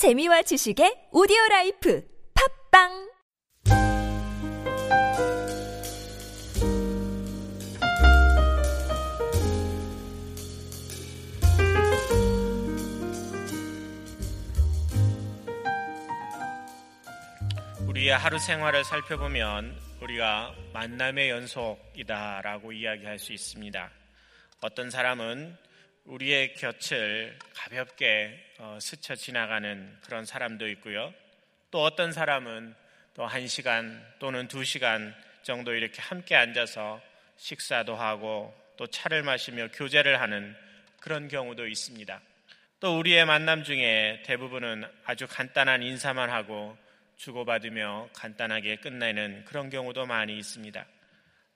재미와 지식의 오디오 라이프 팝빵 우리의 하루 생활을 살펴보면 우리가 만남의 연속이다라고 이야기할 수 있습니다. 어떤 사람은 우리의 곁을 가볍게 어, 스쳐 지나가는 그런 사람도 있고요. 또 어떤 사람은 또 한 시간 또는 두 시간 정도 이렇게 함께 앉아서 식사도 하고 또 차를 마시며 교제를 하는 그런 경우도 있습니다. 또 우리의 만남 중에 대부분은 아주 간단한 인사만 하고 주고받으며 간단하게 끝내는 그런 경우도 많이 있습니다.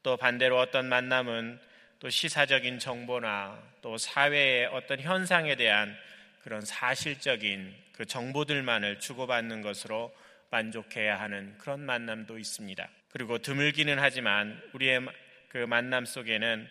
또 반대로 어떤 만남은 또 시사적인 정보나 또 사회의 어떤 현상에 대한 그런 사실적인 그 정보들만을 주고받는 것으로 만족해야 하는 그런 만남도 있습니다. 그리고 드물기는 하지만 우리의 그 만남 속에는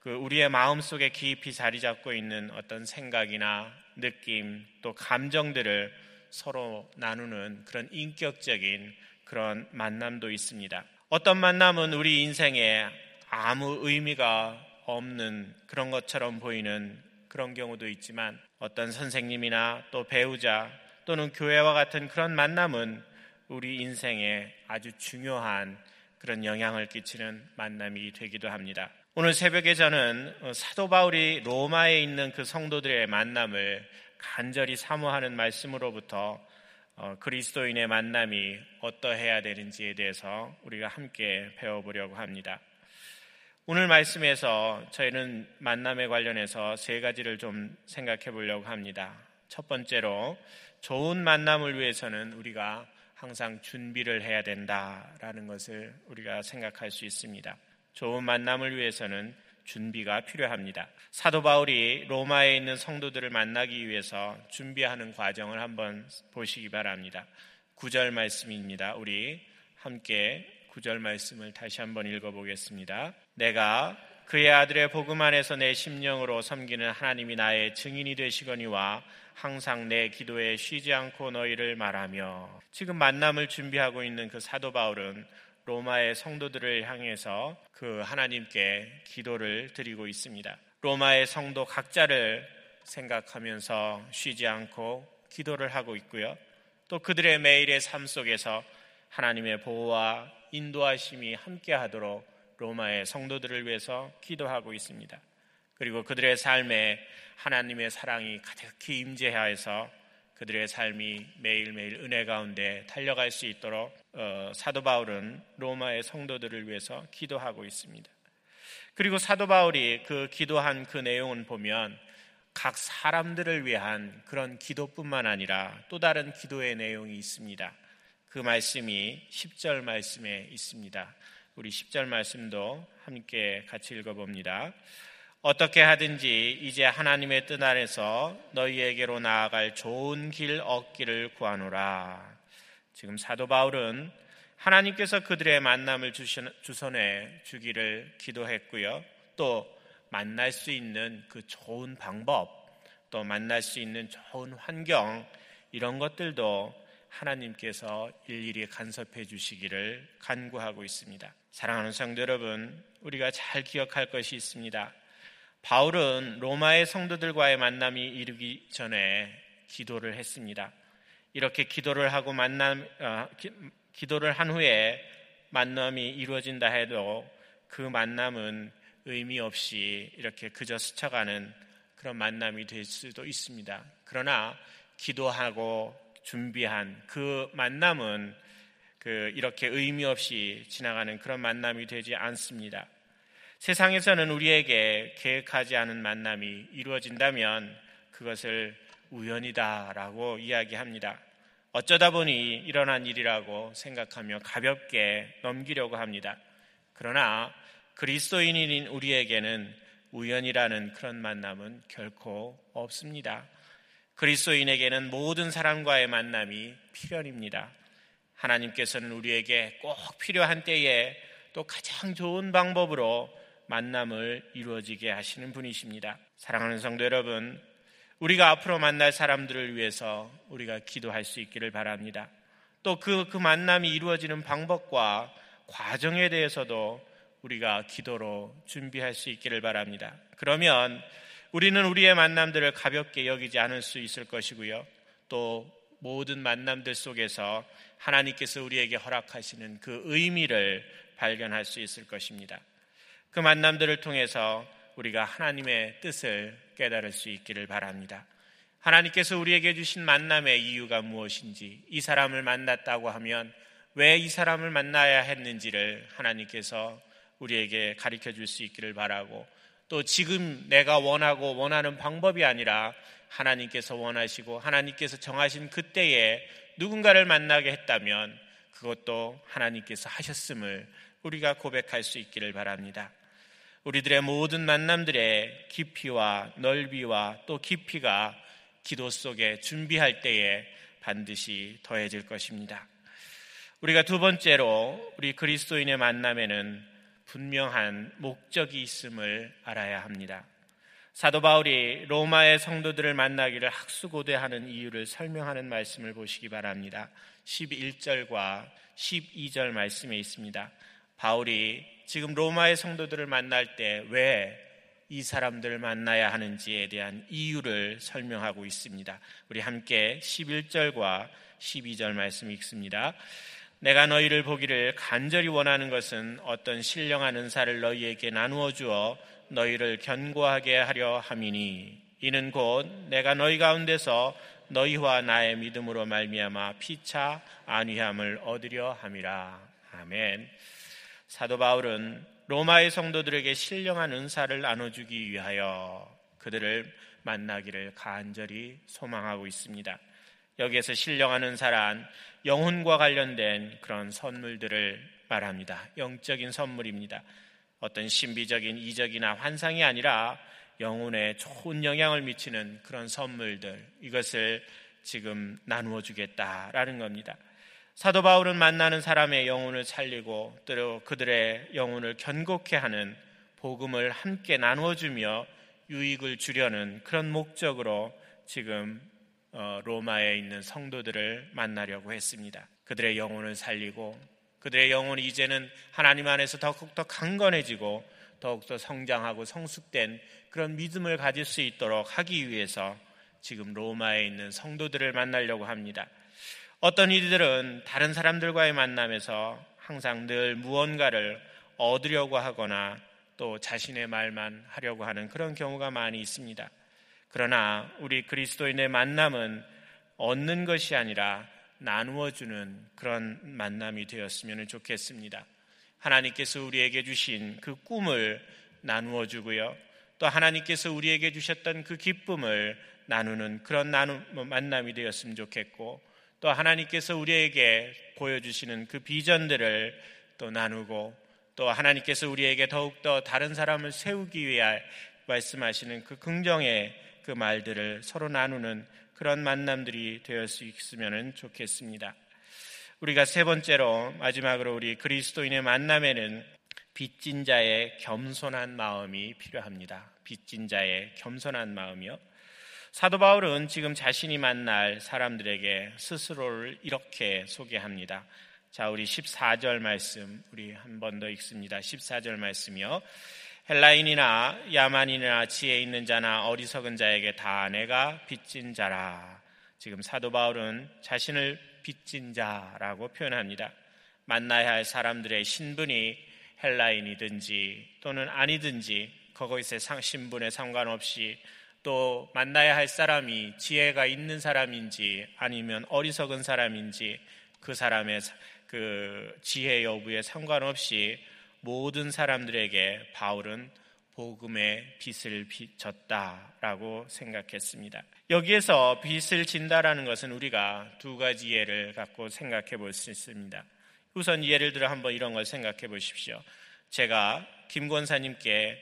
그 우리의 마음 속에 깊이 자리 잡고 있는 어떤 생각이나 느낌 또 감정들을 서로 나누는 그런 인격적인 그런 만남도 있습니다. 어떤 만남은 우리 인생에 아무 의미가 없는 그런 것처럼 보이는 그런 경우도 있지만 어떤 선생님이나 또 배우자 또는 교회와 같은 그런 만남은 우리 인생에 아주 중요한 그런 영향을 끼치는 만남이 되기도 합니다. 오늘 새벽에 저는 사도 바울이 로마에 있는 그 성도들의 만남을 간절히 사모하는 말씀으로부터 어, 그리스도인의 만남이 어떠해야 되는지에 대해서 우리가 함께 배워보려고 합니다. 오늘 말씀에서 저희는 만남에 관련해서 세 가지를 좀 생각해 보려고 합니다. 첫 번째로 좋은 만남을 위해서는 우리가 항상 준비를 해야 된다라는 것을 우리가 생각할 수 있습니다. 좋은 만남을 위해서는 준비가 필요합니다. 사도 바울이 로마에 있는 성도들을 만나기 위해서 준비하는 과정을 한번 보시기 바랍니다. 구절 말씀입니다. 우리 함께 구절 말씀을 다시 한번 읽어보겠습니다. 내가 그의 아들의 복음 안에서 내 심령으로 섬기는 하나님이 나의 증인이 되시거니와 항상 내 기도에 쉬지 않고 너희를 말하며 지금 만남을 준비하고 있는 그 사도 바울은 로마의 성도들을 향해서 그 하나님께 기도를 드리고 있습니다. 로마의 성도 각자를 생각하면서 쉬지 않고 기도를 하고 있고요. 또 그들의 매일의 삶 속에서 하나님의 보호와 인도하심이 함께 하도록 로마의 성도들을 위해서 기도하고 있습니다. 그리고 그들의 삶에 하나님의 사랑이 가득히 임재하여서 그들의 삶이 매일매일 은혜 가운데 달려갈 수 있도록 어, 사도 바울은 로마의 성도들을 위해서 기도하고 있습니다. 그리고 사도 바울이 그 기도한 그 내용을 보면 각 사람들을 위한 그런 기도뿐만 아니라 또 다른 기도의 내용이 있습니다. 그 말씀이 10절 말씀에 있습니다. 우리 10절 말씀도 함께 같이 읽어봅니다. 어떻게 하든지 이제 하나님의 뜻 안에서 너희에게로 나아갈 좋은 길 얻기를 구하노라. 지금 사도 바울은 하나님께서 그들의 만남을 주선해 주기를 기도했고요. 또 만날 수 있는 그 좋은 방법, 또 만날 수 있는 좋은 환경, 이런 것들도 하나님께서 일일이 간섭해 주시기를 간구하고 있습니다. 사랑하는 성도 여러분, 우리가 잘 기억할 것이 있습니다. 바울은 로마의 성도들과의 만남이 이르기 전에 기도를 했습니다. 이렇게 기도를 하고 만남 어, 기, 도를 한 후에 만남이 이루어진다 해도 그 만남은 의미 없이 이렇게 그저 스쳐가는 그런 만남이 될 수도 있습니다. 그러나 기도하고 준비한 그 만남은 그 이렇게 의미 없이 지나가는 그런 만남이 되지 않습니다. 세상에서는 우리에게 계획하지 않은 만남이 이루어진다면 그것을 우연이다라고 이야기합니다. 어쩌다 보니 일어난 일이라고 생각하며 가볍게 넘기려고 합니다. 그러나 그리스도인인 우리에게는 우연이라는 그런 만남은 결코 없습니다. 그리스도인에게는 모든 사람과의 만남이 필연입니다. 하나님께서는 우리에게 꼭 필요한 때에 또 가장 좋은 방법으로 만남을 이루어지게 하시는 분이십니다. 사랑하는 성도 여러분, 우리가 앞으로 만날 사람들을 위해서 우리가 기도할 수 있기를 바랍니다. 또 그, 그 만남이 이루어지는 방법과 과정에 대해서도 우리가 기도로 준비할 수 있기를 바랍니다. 그러면 우리는 우리의 만남들을 가볍게 여기지 않을 수 있을 것이고요. 또 모든 만남들 속에서 하나님께서 우리에게 허락하시는 그 의미를 발견할 수 있을 것입니다. 그 만남들을 통해서 우리가 하나님의 뜻을 깨달을 수 있기를 바랍니다. 하나님께서 우리에게 주신 만남의 이유가 무엇인지, 이 사람을 만났다고 하면 왜 이 사람을 만나야 했는지를 하나님께서 우리에게 가르쳐 줄 수 있기를 바라고, 또 지금 내가 원하고 원하는 방법이 아니라 하나님께서 원하시고 하나님께서 정하신 그때에 누군가를 만나게 했다면 그것도 하나님께서 하셨음을 우리가 고백할 수 있기를 바랍니다. 우리들의 모든 만남들의 깊이와 넓이와 또 깊이가 기도 속에 준비할 때에 반드시 더해질 것입니다. 우리가 두 번째로 우리 그리스도인의 만남에는 분명한 목적이 있음을 알아야 합니다. 사도 바울이 로마의 성도들을 만나기를 학수고대하는 이유를 설명하는 말씀을 보시기 바랍니다. 11절과 12절 말씀에 있습니다. 바울이 지금 로마의 성도들을 만날 때 왜 이 사람들을 만나야 하는지에 대한 이유를 설명하고 있습니다. 우리 함께 11절과 12절 말씀 읽습니다. 내가 너희를 보기를 간절히 원하는 것은 어떤 신령한 은사를 너희에게 나누어 주어 너희를 견고하게 하려 함이니 이는 곧 내가 너희 가운데서 너희와 나의 믿음으로 말미암아 피차 안위함을 얻으려 함이라. 아멘. 사도 바울은 로마의 성도들에게 신령한 은사를 나눠주기 위하여 그들을 만나기를 간절히 소망하고 있습니다. 여기에서 신령한 은사란 영혼과 관련된 그런 선물들을 말합니다. 영적인 선물입니다. 어떤 신비적인 이적이나 환상이 아니라 영혼에 좋은 영향을 미치는 그런 선물들, 이것을 지금 나누어 주겠다라는 겁니다. 사도 바울은 만나는 사람의 영혼을 살리고 또 그들의 영혼을 견고케 하는 복음을 함께 나누어 주며 유익을 주려는 그런 목적으로 지금 어, 로마에 있는 성도들을 만나려고 했습니다. 그들의 영혼을 살리고 그들의 영혼이 이제는 하나님 안에서 더욱더 강건해지고 더욱더 성장하고 성숙된 그런 믿음을 가질 수 있도록 하기 위해서 지금 로마에 있는 성도들을 만나려고 합니다. 어떤 이들은 다른 사람들과의 만남에서 항상 늘 무언가를 얻으려고 하거나 또 자신의 말만 하려고 하는 그런 경우가 많이 있습니다. 그러나 우리 그리스도인의 만남은 얻는 것이 아니라 나누어 주는 그런 만남이 되었으면 좋겠습니다. 하나님께서 우리에게 주신 그 꿈을 나누어 주고요. 또 하나님께서 우리에게 주셨던 그 기쁨을 나누는 그런 나누, 만남이 되었으면 좋겠고 또 하나님께서 우리에게 보여주시는 그 비전들을 또 나누고 또 하나님께서 우리에게 더욱더 다른 사람을 세우기 위해 말씀하시는 그 긍정의 그 말들을 서로 나누는 그런 만남들이 수 있으면 좋겠습니다. 우리가 세 번째로 마지막으로 우리 그리스도인의 만남에는 빚진 자의 겸손한 마음이 필요합니다. 빚진 자의 겸손한 마음이요. 사도 바울은 지금 자신이 만날 사람들에게 스스로를 이렇게 소개합니다. 자, 우리 14절 말씀 우리 한 번 더 읽습니다. 14절 말씀이요. 헬라인이나 야만인이나 지혜 있는 자나 어리석은 자에게 다 내가 빚진 자라. 지금 사도 바울은 자신을 빚진 자라고 표현합니다. 만나야 할 사람들의 신분이 헬라인이든지 또는 아니든지 그것의 신분에 상관없이 또 만나야 할 사람이 지혜가 있는 사람인지 아니면 어리석은 사람인지 그 사람의 그 지혜 여부에 상관없이 모든 사람들에게 바울은 복음의 빚을 졌다라고 생각했습니다. 여기에서 빚을 진다라는 것은 우리가 두 가지 예를 갖고 생각해 볼 수 있습니다. 우선 예를 들어 한번 이런 걸 생각해 보십시오. 제가 김 권사님께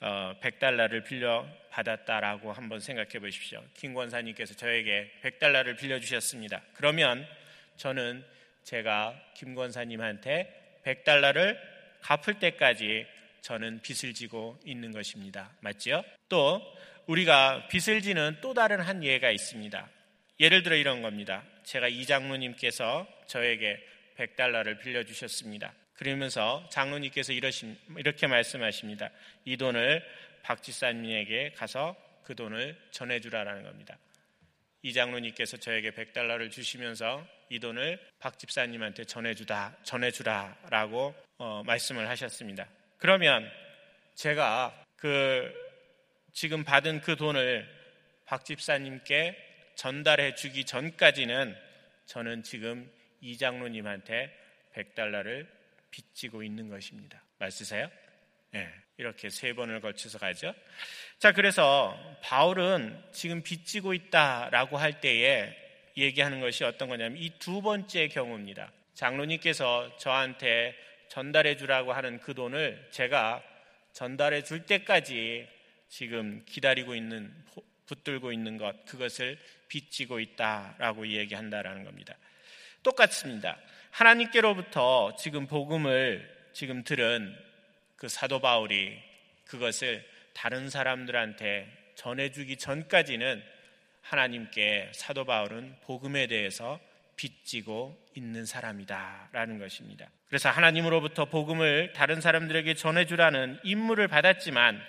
100달러를 어, 빌려 받았다라고 한번 생각해 보십시오. 김 권사님께서 저에게 100달러를 빌려 주셨습니다. 그러면 저는 제가 김 권사님한테 100달러를 갚을 때까지 저는 빚을 지고 있는 것입니다. 맞지요? 또 우리가 빚을 지는 또 다른 한 예가 있습니다. 예를 들어 이런 겁니다. 제가 이 장로님께서 저에게 100달러를 빌려주셨습니다. 그러면서 장로님께서 이러신, 이렇게 말씀하십니다. 이 돈을 박 지사님에게 가서 그 돈을 전해주라라는 겁니다. 이 장로님께서 저에게 100달러를 주시면서 이 돈을 박 집사님한테 전해주다, 전해주라라고 어, 말씀을 하셨습니다. 그러면 제가 그 지금 받은 그 돈을 박 집사님께 전달해 주기 전까지는 저는 지금 이 장로님한테 100달러를 빚지고 있는 것입니다. 맞으세요? 네, 이렇게 세 번을 거쳐서 가죠. 자, 그래서 바울은 지금 빚지고 있다라고 할 때에 얘기하는 것이 어떤 거냐면 이 두 번째 경우입니다. 장로님께서 저한테 전달해 주라고 하는 그 돈을 제가 전달해 줄 때까지 지금 기다리고 있는 붙들고 있는 것 그것을 빚지고 있다라고 얘기한다라는 겁니다. 똑같습니다. 하나님께로부터 지금 복음을 지금 들은 그 사도 바울이 그것을 다른 사람들한테 전해주기 전까지는 하나님께 사도 바울은 복음에 대해서 빚지고 있는 사람이다 라는 것입니다. 그래서 하나님으로부터 복음을 다른 사람들에게 전해주라는 임무를 받았지만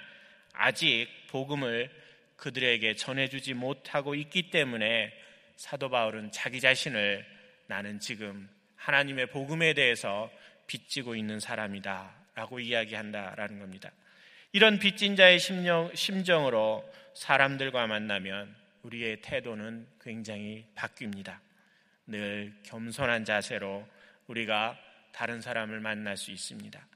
아직 복음을 그들에게 전해주지 못하고 있기 때문에 사도 바울은 자기 자신을 나는 지금 하나님의 복음에 대해서 빚지고 있는 사람이다 라고 이야기한다라는 겁니다. 이런 빚진 자의 심령, 심정으로 사람들과 만나면 우리의 태도는 굉장히 바뀝니다. 늘 겸손한 자세로 우리가 다른 사람을 만날 수 있습니다.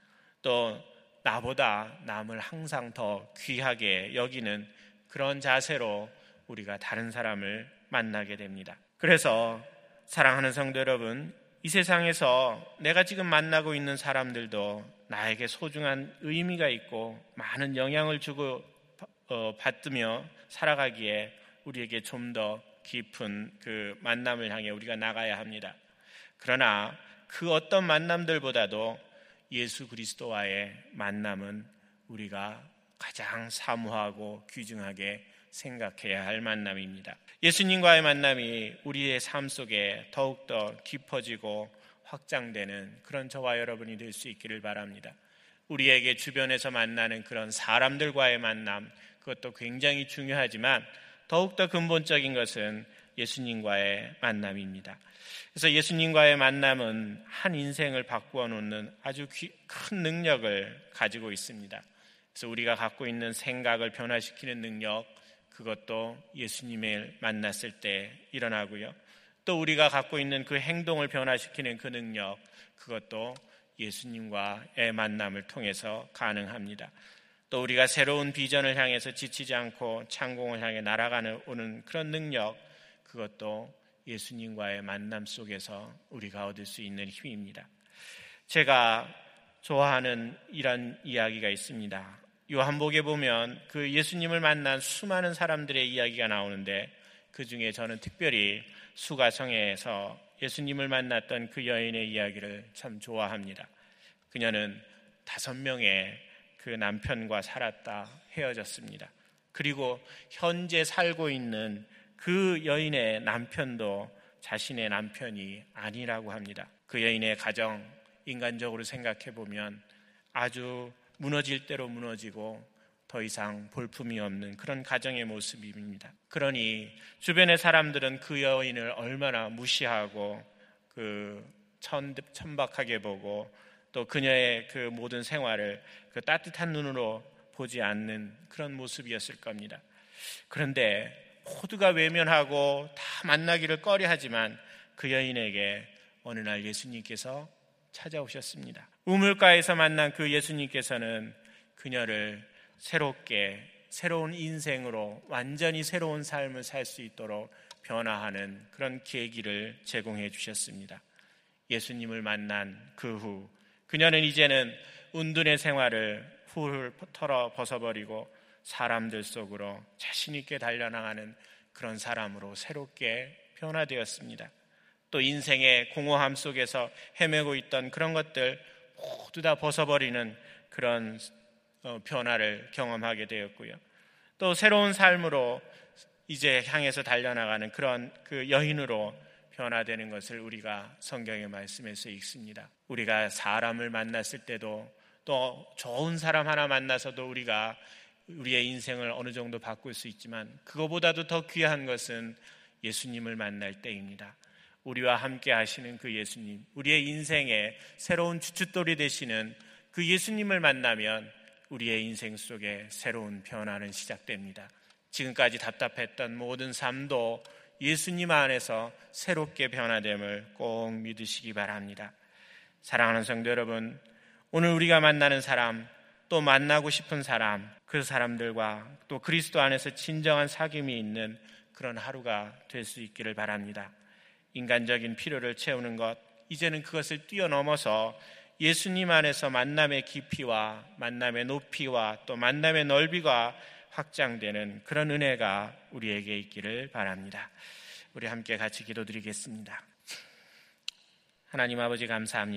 또 나보다 남을 항상 더 귀하게 여기는 그런 자세로 우리가 다른 사람을 만나게 됩니다. 그래서 사랑하는 성도 여러분, 이 세상에서 내가 지금 만나고 있는 사람들도 나에게 소중한 의미가 있고 많은 영향을 주고 어, 받으며 살아가기에 우리에게 좀 더 깊은 그 만남을 향해 우리가 나가야 합니다. 그러나 그 어떤 만남들보다도 예수 그리스도와의 만남은 우리가 가장 사무하고 귀중하게 생각해야 할 만남입니다. 예수님과의 만남이 우리의 삶 속에 더욱더 깊어지고 확장되는 그런 저와 여러분이 될 수 있기를 바랍니다. 우리에게 주변에서 만나는 그런 사람들과의 만남, 그것도 굉장히 중요하지만 더욱더 근본적인 것은 예수님과의 만남입니다. 그래서 예수님과의 만남은 한 인생을 바꾸어 놓는 아주 큰 능력을 가지고 있습니다. 그래서 우리가 갖고 있는 생각을 변화시키는 능력, 그것도 예수님을 만났을 때 일어나고요. 또 우리가 갖고 있는 그 행동을 변화시키는 그 능력, 그것도 예수님과의 만남을 통해서 가능합니다. 또 우리가 새로운 비전을 향해서 지치지 않고 창공을 향해 날아가는 오는 그런 능력, 그것도 예수님과의 만남 속에서 우리가 얻을 수 있는 힘입니다. 제가 좋아하는 이런 이야기가 있습니다. 요한복에 보면 그 예수님을 만난 수많은 사람들의 이야기가 나오는데 그 중에 저는 특별히 수가성에서 예수님을 만났던 그 여인의 이야기를 참 좋아합니다. 그녀는 다섯 명의 그 남편과 살았다 헤어졌습니다. 그리고 현재 살고 있는 그 여인의 남편도 자신의 남편이 아니라고 합니다. 그 여인의 가정, 인간적으로 생각해 보면 아주 무너질 대로 무너지고 더 이상 볼품이 없는 그런 가정의 모습입니다. 그러니 주변의 사람들은 그 여인을 얼마나 무시하고 그 천, 천박하게 보고 또 그녀의 그 모든 생활을 그 따뜻한 눈으로 보지 않는 그런 모습이었을 겁니다. 그런데 모두가 외면하고 다 만나기를 꺼려 하지만 그 여인에게 어느 날 예수님께서 찾아오셨습니다. 우물가에서 만난 그 예수님께서는 그녀를 새롭게 새로운 인생으로 완전히 새로운 삶을 살 수 있도록 변화하는 그런 계기를 제공해 주셨습니다. 예수님을 만난 그 후 그녀는 이제는 운둔의 생활을 훌훌 털어 벗어버리고 사람들 속으로 자신 있게 달려나가는 그런 사람으로 새롭게 변화되었습니다. 또 인생의 공허함 속에서 헤매고 있던 그런 것들 모두 다 벗어버리는 그런 어, 변화를 경험하게 되었고요. 또 새로운 삶으로 이제 향해서 달려나가는 그런 그 여인으로 변화되는 것을 우리가 성경의 말씀에서 읽습니다. 우리가 사람을 만났을 때도 또 좋은 사람 하나 만나서도 우리가 우리의 인생을 어느 정도 바꿀 수 있지만 그거보다도 더 귀한 것은 예수님을 만날 때입니다. 우리와 함께 하시는 그 예수님, 우리의 인생에 새로운 주춧돌이 되시는 그 예수님을 만나면 우리의 인생 속에 새로운 변화는 시작됩니다. 지금까지 답답했던 모든 삶도 예수님 안에서 새롭게 변화됨을 꼭 믿으시기 바랍니다. 사랑하는 성도 여러분, 오늘 우리가 만나는 사람, 또 만나고 싶은 사람, 그 사람들과 또 그리스도 안에서 진정한 사귐이 있는 그런 하루가 될 수 있기를 바랍니다. 인간적인 필요를 채우는 것, 이제는 그것을 뛰어넘어서 예수님 안에서 만남의 깊이와 만남의 높이와 또 만남의 넓이가 확장되는 그런 은혜가 우리에게 있기를 바랍니다. 우리 함께 같이 기도드리겠습니다. 하나님 아버지 감사합니다.